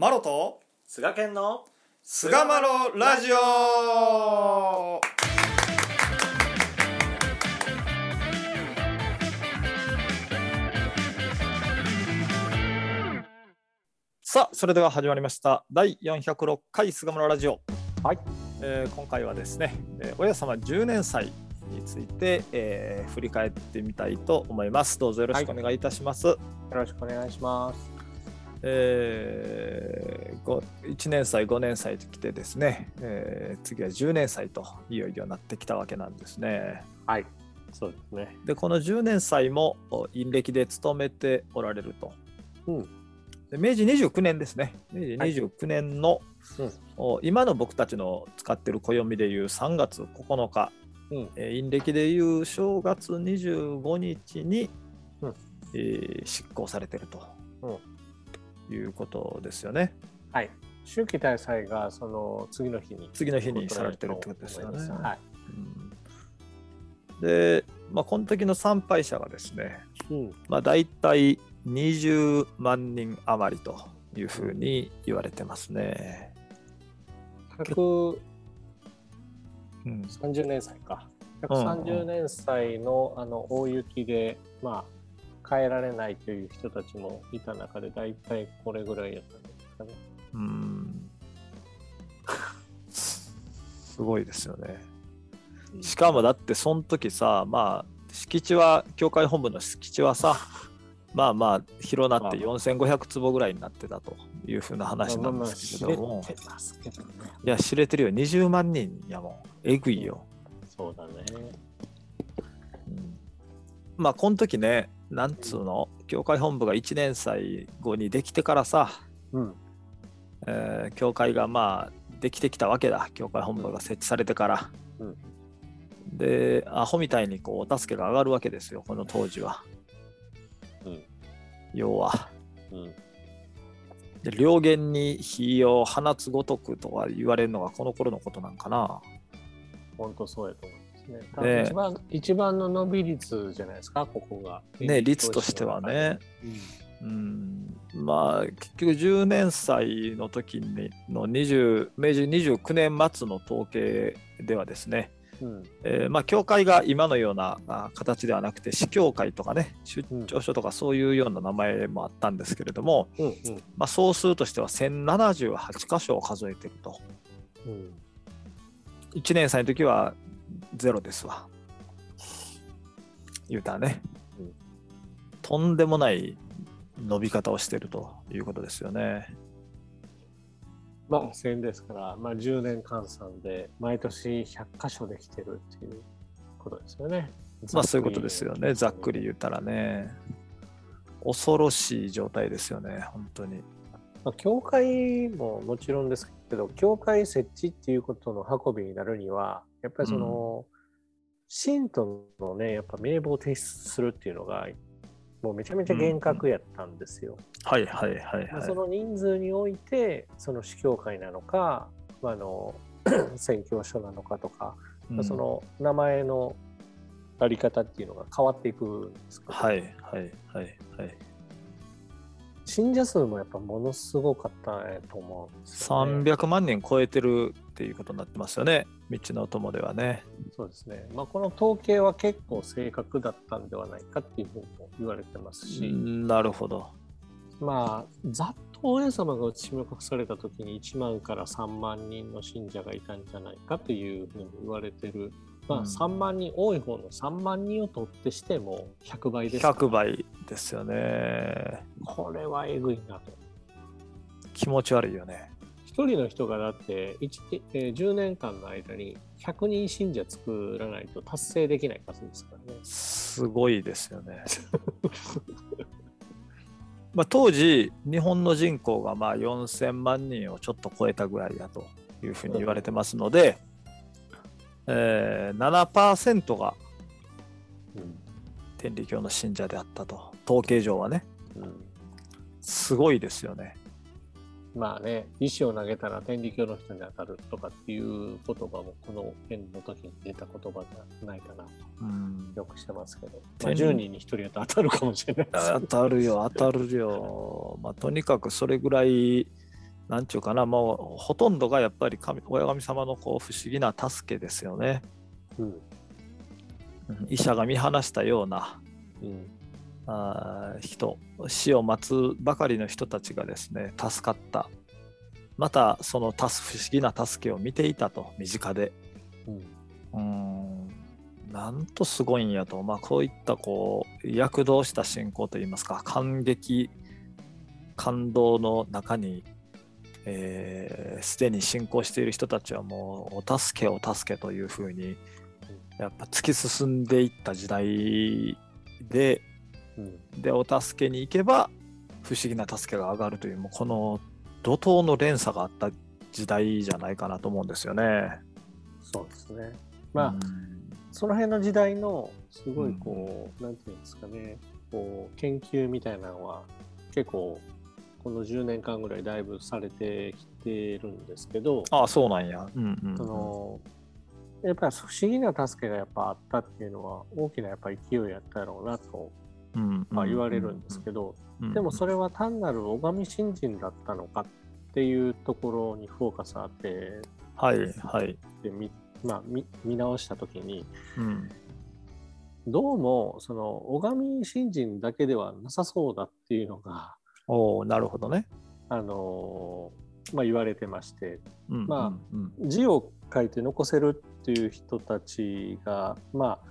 マロと菅健の菅マロラジオ。さあそれでは始まりました。第406回菅マロラジオ。はい、えー今回はですね、えー親様10年祭について、えー振り返ってみたいと思います。どうぞよろしくお願いいたします、よろしくお願いします。えー、ご1年祭5年祭ときてですね、えー次は10年祭といよいよなってきたわけなんですね。はい、そうですね。でこの10年祭もお陰暦で務めておられると。うん。で明治29年ですね。明治29年の、うん。お今の僕たちの使ってる暦でいう3月9日、うん。えー陰暦でいう正月25日に、うん。えー執行されてると、いうことですよね。はい。秋季大祭がその次の日に次の日にされてるってことですよね。はい。うんで、まあ、この時の参拝者がですね、うん。まあ、大体20万人余りというふうに言われてますね。130うん、年祭か。うんうん130年祭のあの大雪で、まあ、帰られないという人たちもいた中で、大体これぐらいやったんですかね。うんすごいですよね。しかもだってその時さまあ敷地は教会本部の敷地はさ まあまあ広なってまあ4500坪ぐらいになってたというふうな話なんですけども、知れどね。いや知れてるよ20万人やもんえぐいよ、そうだね。うんまあこの時ねなんつうの？教会本部が1年祭後にできてからさ、うん。えー教会がまあできてきたわけだ。教会本部が設置されてから、うん。でアホみたいにこうお助けが上がるわけですよこの当時は。うん。要は。うん。で両言に火を放つごとくとは言われるのがこの頃のことなんかな。本当そうやと思いますね。一番、一番の伸び率じゃないですか、ここが。ね率としてはね。うんまあ結局10年祭の時にの20明治29年末の統計ではですね、うん。えーまあ、教会が今のようなあ形ではなくて、司教会とかね、出張所とかそういうような名前もあったんですけれども、うん。うん。まあ、総数としては1078箇所を数えてると。うん。1年祭の時はゼロですわ。言うたらね、うんとんでもない伸び方をしてるということですよね。まあ、1000ですから、まあ、10年換算で毎年100箇所できてるっていうことですよね。まあそういうことですよね、ざっくり言ったらね。恐ろしい状態ですよね、本当に。まあ、教会ももちろんですけど、教会設置っていうことの運びになるには、やっぱりその、信徒のね、やっぱ名簿を提出するっていうのが、もうめちゃめちゃ厳格やったんですよ。はいはいはいはい。まあその人数において、その司教会なのか、まあ、あの 宣教所なのかとか、まあその名前のあり方っていうのが変わっていくんですけど、はいはいはいはい。信者数もやっぱものすごかったと思うんですよ、ね。300万人超えてるっていうことになってますよね、道のお供ではね。そうですね。まあ、この統計は結構正確だったんではないかっていうふうにも言われてますし、なるほど。まあ、ざっと親様が内目隠された時に1万から3万人の信者がいたんじゃないかというふうに言われてる。まあ、うん3万人、多い方の3万人を取ってしても100倍ですから。100倍ですよね。これはえぐいなと。気持ち悪いよね。一人の人がだって1、えー10年間の間に100人信者作らないと達成できない数ですからね。すごいですよね。まあ当時、日本の人口がまあ4000万人をちょっと超えたぐらいだというふうに言われてますので、えー、7%がうん。天理教の信者であったと、統計上はね。うん。すごいですよね。まあね、石を投げたら天理教の人に当たるとかっていう言葉もこの件の時に出た言葉じゃないかなと。うん、よくしてますけど、まあ、天理。10人に1人だと当たるかもしれないです。当たるよ、当たるよ。まあ、とにかくそれぐらいなんちゅうかな、もうほとんどがやっぱり神親神様のこう不思議な助けですよね。うんうん医者が見放したようなうんあー人、死を待つばかりの人たちがですね、助かった。またそのたす不思議な助けを見ていたと、身近で。うんうーんなんとすごいんやと、まあ、こういったこう躍動した信仰といいますか感激感動の中にえーすで、に信仰している人たちはもうお助けお助けというふうにやっぱ突き進んでいった時代でうん。でお助けに行けば不思議な助けが上がるというもうこの怒涛の連鎖があった時代じゃないかなと思うんですよね。そうですね。まあ、うん。その辺の時代のすごいこう、なんていうんですかね。こう研究みたいなのは結構この10年間ぐらいだいぶされてきてるんですけど、ああそうなんや。うんうんうんそのやっぱり不思議な助けがやっぱあったっていうのは大きなやっぱ勢いやったやろうなと、うんまあ、言われるんですけど、どでもそれは単なる拝み信心だったのかっていうところにフォーカス当てはいはい。てみ、まあ、見見直した時にうんどうもその拝み信心だけではなさそうだっていうのが、おおなるほどね。あのまあ、言われてまして。うんまあうんうん。字を書いて残せるっていう人たちがまあ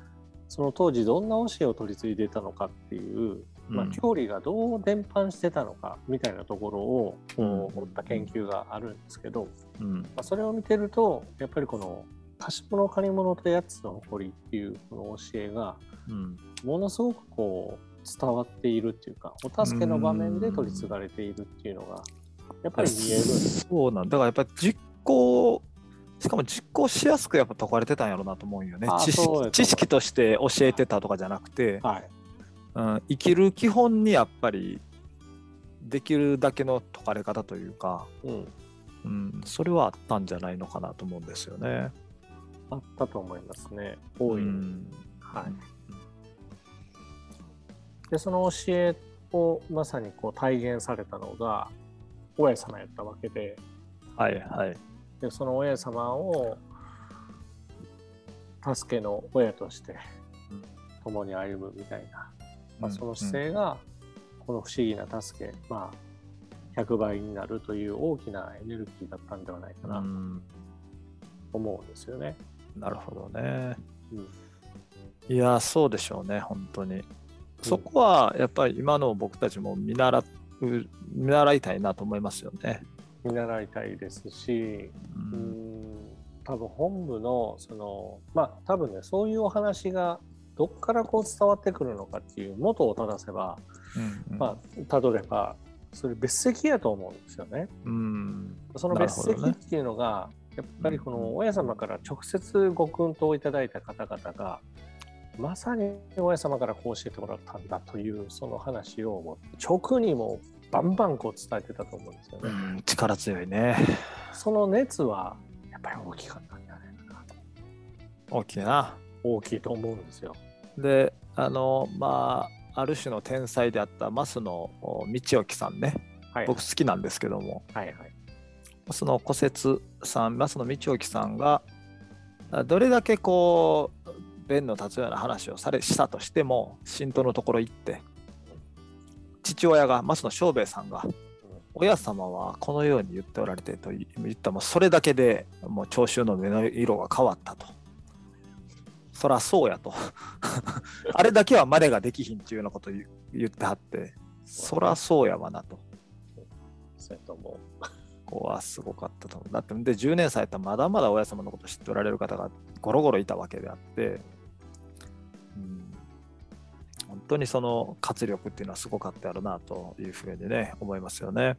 その当時どんな教えを取り継いでいたのかっていう、まあうん、教理がどう伝播してたのかみたいなところをこううん。追った研究があるんですけど、うん。まあ、それを見てるとやっぱりこの貸し物借り物とやつの誇りっていうこの教えがうん。ものすごくこう伝わっているっていうかお助けの場面で取り継がれているっていうのがやっぱり見えるんです。そうなんだ。からやっぱり実行しかも実行しやすくやっぱ解かれてたんやろうなと思うんよね。あ知識知識として教えてたとかじゃなくて、はい、うん、生きる基本にやっぱりできるだけの解かれ方というか、うん、うん、それはあったんじゃないのかなと思うんですよね。あったと思いますね。大い。はい、でその教えをまさにこう体現されたのが親様やったわけで。はいはい。でその親様を助けの親としてうん共に歩むみたいな、まあ、うんその姿勢がこの不思議な助け、まあ、100倍になるという大きなエネルギーだったんではないかうな。とん。思うんですよね。なるほどね。うんいや、そうでしょうね、本当に。そこはやっぱり今の僕たちも見習う見習いたいなと思いますよね。見習いたいですし、ううんん多分本部のそのまあ多分ねそういうお話がどっからこう伝わってくるのかっていう元を正せば、うんまあたどればそれ別席やと思うんですよね。うんその別席っていうのが、やっぱりこの親様から直接ご訓導いただいた方々がまさに親様からこう教えてもらったんだというその話を直にもうバンバンこう伝えてたと思うんですよね。うん力強いね。その熱はやっぱり大きかったんじゃないかなと大きいな。大きいと思うんですよ。で、あの、まあ、ある種の天才であった増野道興さんね、はい、僕好きなんですけども、はいはい。その古説さん、増野道興さんが、あどれだけこう、弁の立つような話をされしたとしても、神道のところ行って、父親が、増野正兵衛さんが、親様はこのように言っておられてと言ったもうそれだけでもう聴衆の目の色が変わったと。そらそうやと。あれだけは真似ができひんっていうようなこと言ってはって、そらそうやわなと。そうやと思う。ここはすごかったと思う。だってで10年歳やったらまだまだ親様のこと知っておられる方がゴロゴロいたわけであって、うん、本当にその活力っていうのはすごかったやろなというふうにね思いますよね。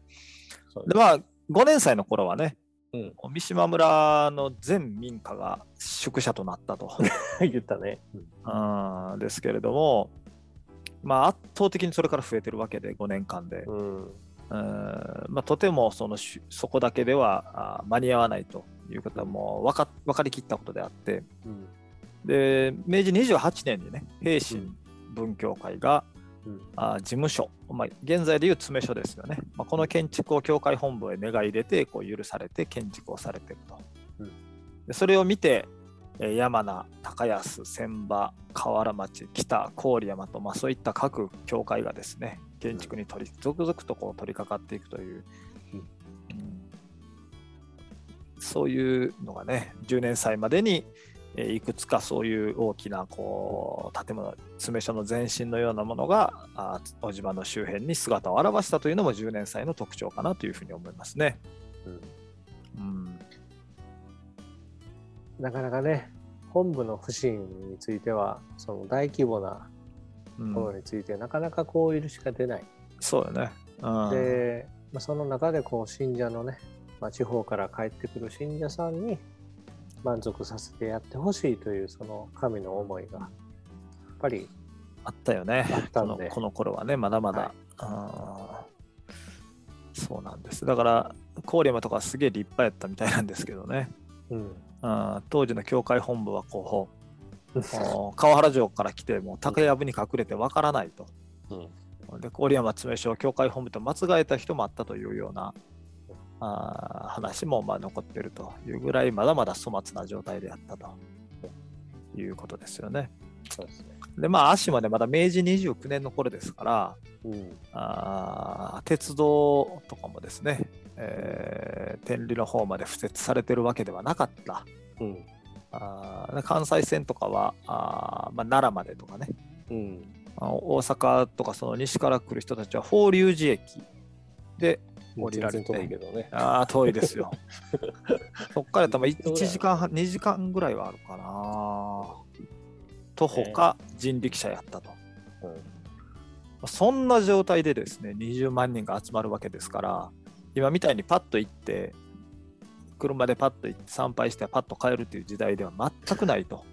でまあ5年歳の頃はね、うん三島村の全民家が宿舎となったと。言ったね。うんですけれども、まあ、圧倒的にそれから増えてるわけで5年間で、うん。うんまあ、とてもそのしそこだけではあ間に合わないということはもう分か分かりきったことであってうん。で明治28年にね平神文教会がうん。あ事務所、まあ、現在でいう詰め所ですよね、まあ、この建築を教会本部へ願い入れてこう許されて建築をされてると、うん。でそれを見てえー山名高安千葉河原町北郡山と、まあ、そういった各教会がですね建築に取り続々とこう取り掛かっていくという、そういうのがね10年祭までにえーいくつかそういう大きなこう建物詰め所の前身のようなものがあ小島の周辺に姿を現したというのも10年祭の特徴かなというふうに思いますね。うん。うん、なかなかね、本部の不信については、その大規模なうんものについて、なかなかこう許しが出ない。そうよね。うん、で、まあ、その中でこう信者のね、まあ、地方から帰ってくる信者さんに満足させてやってほしいというその神の思いがやっぱりあったよね。あったのこの頃はねまだまだ、はい。そうなんです。だから郡山とかすげえ立派やったみたいなんですけどね、うん。あー当時の教会本部はこうお川原城から来てもう竹やぶに隠れてわからないと。うんで郡山詰所教会本部と間違えた人もあったというようなあー話もまあ残ってるというぐらいまだまだ粗末な状態であったということですよね。そうですね。でまあ足までまだ明治29年の頃ですからうんあー鉄道とかもですね、えー天理の方まで敷設されてるわけではなかった。うんあー関西線とかはあー、まあ、奈良までとかね。うん。あ大阪とかその西から来る人たちは法隆寺駅で降りられて。けどね。ああ遠いですよ。そっから多分どうや1時間半2時間ぐらいはあるかな。徒歩か人力車やったと、うん。まあそんな状態でですね20万人が集まるわけですから今みたいにパッと行って車でパッと参拝してパッと帰るっていう時代では全くないと。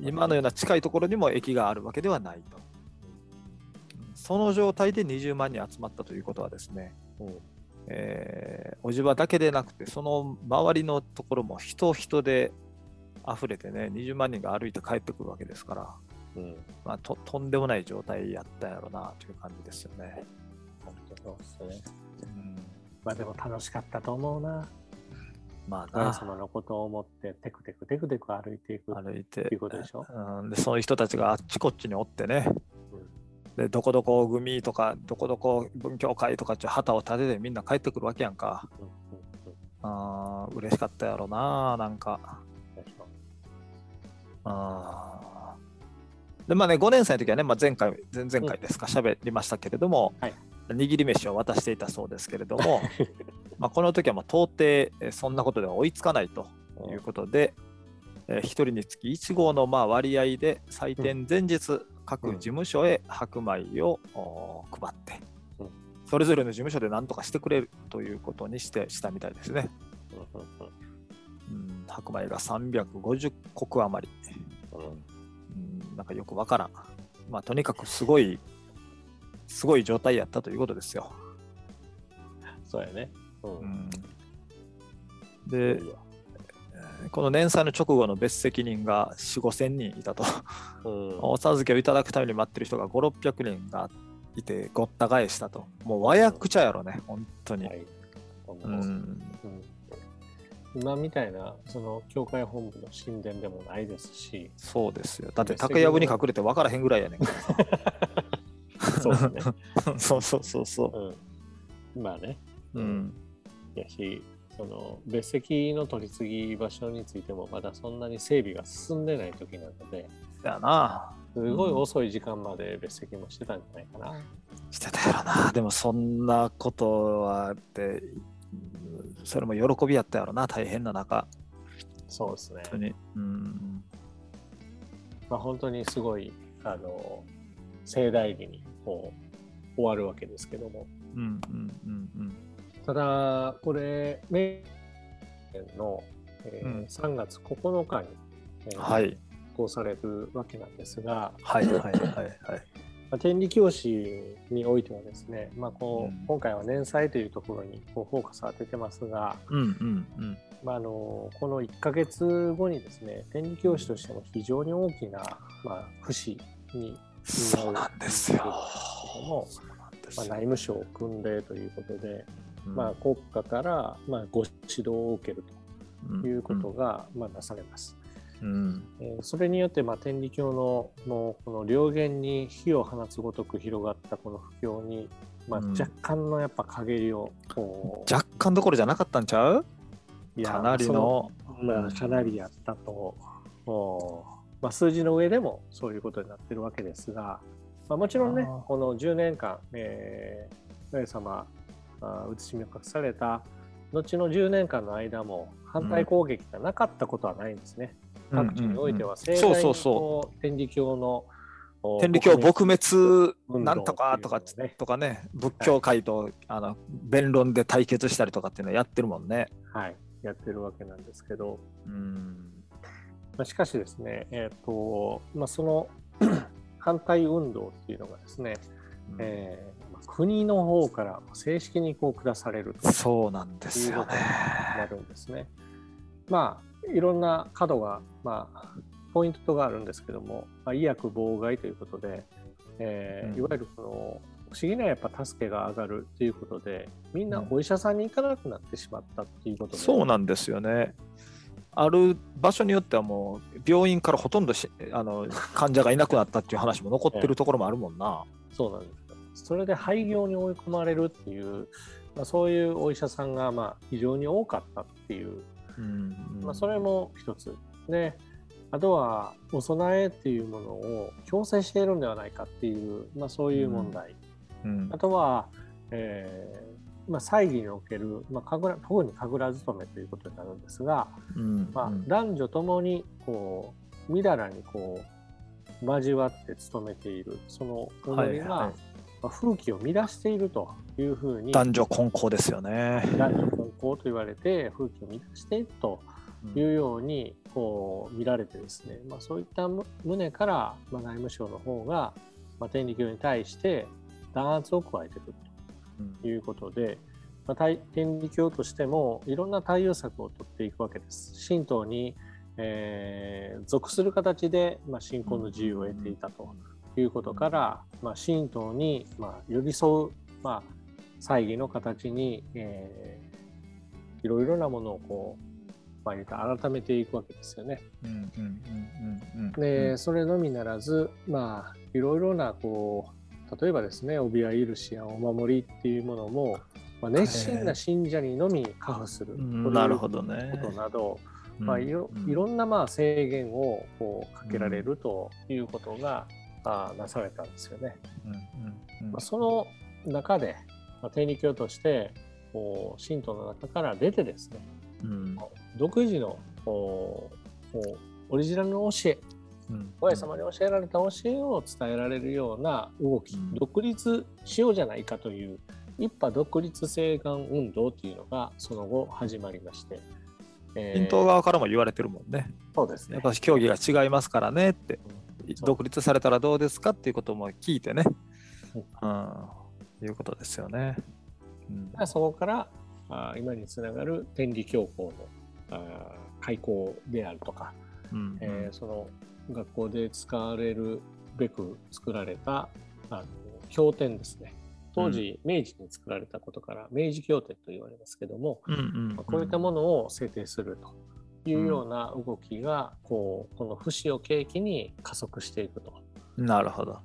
今のような近いところにも駅があるわけではないと。その状態で20万人集まったということはですね、うん。えー、小島だけでなくてその周りのところも人人で溢れてね20万人が歩いて帰ってくるわけですから、うん。まあ、ととんでもない状態やったんやろなという感じですよね。本当そうですね。うん、まあでも楽しかったと思うな。まあ神な様のことを思ってテクテクテクテク歩いていく。歩いて。いうことでしょ？うん、でそういう人たちがあっちこっちにおってね、でどこどこ組とかどこどこ文教会とかって旗を立ててみんな帰ってくるわけやんか。うんうんうん。あー嬉しかったやろななんか。あー。でまあね5年生の時はね、まあ、前回前々回ですか喋りましたけれども、はい握り飯を渡していたそうですけれども まあこの時はまあ到底えーそんなことでは追いつかないということで、えー、1人につき1号のまあ割合で採点前日、各事務所へ白米を配って、うん。それぞれの事務所で何とかしてくれるということにしてしたみたいですね。うん。白米が350石余り。うん、なんかよくわからん。まあ、とにかくすごい、すごい状態やったということですよ。そうやね。ううんでこの年祭の直後の別責任が4、5千人いたと。うんお授けをいただくために待ってる人が5、600人がいて、ごった返したと。もう和訳ちゃやろね、本当に。はい。うん、うん今みたいなその教会本部の神殿でもないですし、そうですよ。だって竹やぶに隠れて分からへんぐらいやねんから そうですね。さ。そうそうそうそうん、まあね、う。うん。やし、その別席の取り次ぎ場所についてもまだそんなに整備が進んでない時なので、やな。すごい遅い時間まで別席もしてたんじゃないかな。してたやろな。でもそんなことはって、うんそれも喜びやったやろな、大変な中。そうですね本。当に。うん。まあ本当にすごい、あの、盛大儀にこう終わるわけですけども。うんうんうんうん。ただ、これ、明年の、えーうん3月9日に、えーはい。発行されるわけなんですが、はいはいはいはい。まあ、天理教師においてはですね、まあこううん今回は年祭というところにこうフォーカスを当ててますが、うんうんうん。まあ、あのこの1ヶ月後にですね天理教師としても非常に大きな、まあ、節にそうなんですよ。もまあ、内務省を組んでということで、まあ、国家からまあご指導を受けるということがまあなされます。うん。えー、それによってまあ天理教ののこの両言に火を放つごとく広がったこの不況に、まあ、若干のやっぱ陰りを、うん、若干どころじゃなかったんちゃう？かなりの。まあ、かなりやったと、まあ、数字の上でもそういうことになってるわけですが、まあ、もちろんねこの10年間、えー、上様写しみを隠された後の10年間の間も反対攻撃がなかったことはないんですね。うん、各地においては盛大に天理教の天理教撲滅なんとかとかとかね仏教界と、はい、あの弁論で対決したりとかっていうのをやってるもんね。はい。やってるわけなんですけど、うん。まあ、しかしですね、えーとまあ、その 反対運動っていうのがですね、うん、えー、国の方から正式にこう下されるとそうなんですよね。なるんですね。まあいろんな角が、まあ、ポイントがあるんですけども、まあ、医薬妨害ということで、えー、うん、いわゆるこの不思議なやっぱ助けが上がるということでみんなお医者さんに行かなくなってしまったっていうことで、そうなんですよね。ある場所によってはもう病院からほとんどあの 患者がいなくなったっていう話も残ってるところもあるもんな。そうなんですそれで廃業に追い込まれるっていう、まあ、そういうお医者さんがまあ非常に多かったっていう、うんうん、まあ、それも一つ。であとはお供えっていうものを強制しているんではないかっていう、まあ、そういう問題、うん。うん、あとは、えまあ、祭儀における、まあ、神楽特に神楽勤めということになるんですが、うんまあ、男女ともにこうみだらにこう交わって勤めているその踊りが、はいはい、まあ、風紀を乱しているというふうに男女混交ですよね。男女混交と言われて風紀を乱しているというようにこう見られてですね、まあ、そういった旨から、まあ、内務省の方が、まあ、天理教に対して弾圧を加えてくると。ということで、まあ、天理教としてもいろんな対応策を取っていくわけです。神道に、えー、属する形で、まあ、信仰の自由を得ていたということから、まあ、神道に、まあ、寄り添う、まあ、祭儀の形に、えー、いろいろなものをこうまあ、改めていくわけですよね。でそれのみならずまあいろいろなこう例えばですね帯や印やお守りっていうものも、まあ、熱心な信者にのみ加付するということなど、まあ、いろいろんなまあ制限をこうかけられるということが、あなされたんですよね。まあ、その中で、まあ、天理教としてこう神道の中から出てですね、うん、独自のこうオリジナルの教え親様に教えられた教えを伝えられるような動き、うん、独立しようじゃないかという一派独立請願運動というのがその後始まりまして。えー、党側からも言われてるもん。ね。そうですね。やっぱ競技が違いますからねって、独立されたらどうですかっていうことも聞いてね、うん、いうことですよね。うん、そこからあ今につながる天理教皇のあ開校であるとか、うん。うん、えー、その学校で使われるべく作られたあの経典ですね。当時、明治に作られたことから明治経典と言われますけども、うんうんうん、こういったものを制定するというような動きが、こうこの節を契機に加速していくと。なるほど。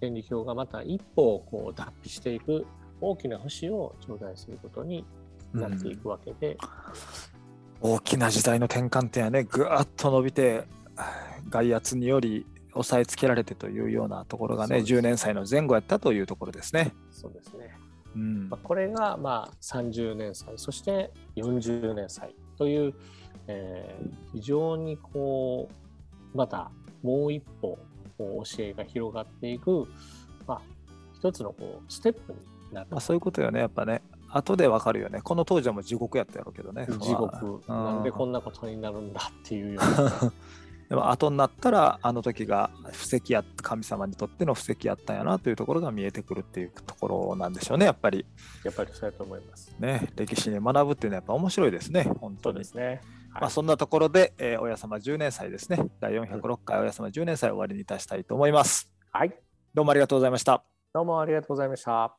天理教がまた一歩こう脱皮していく大きな節を頂戴することになっていくわけで、うん、大きな時代の転換点はね。ぐわっと伸びて外圧により押さえつけられてというようなところがね、10年歳の前後やったというところですね。そうですね。うんまあ、これがまあ30年歳、そして40年歳という、えー、非常にこう、またもう一歩教えが広がっていく、まあ、一つのこうステップになる。まあ、そういうことよね、やっぱね。後でわかるよね。この当時はもう地獄やったやろうけどね。地獄。なんでこんなことになるんだっていうような。でも後になったらあの時が布石や神様にとっての布石やったんやなというところが見えてくるっていうところなんでしょうねやっぱり。やっぱりそうやと思います。ね歴史に学ぶっていうのはやっぱ面白いですね本当に。ですね。はい、まあ、そんなところで、えー、親様10年祭ですね第406回親様10年祭終わりにいたしたいと思います。はい。どうもありがとうございました。どうもありがとうございました。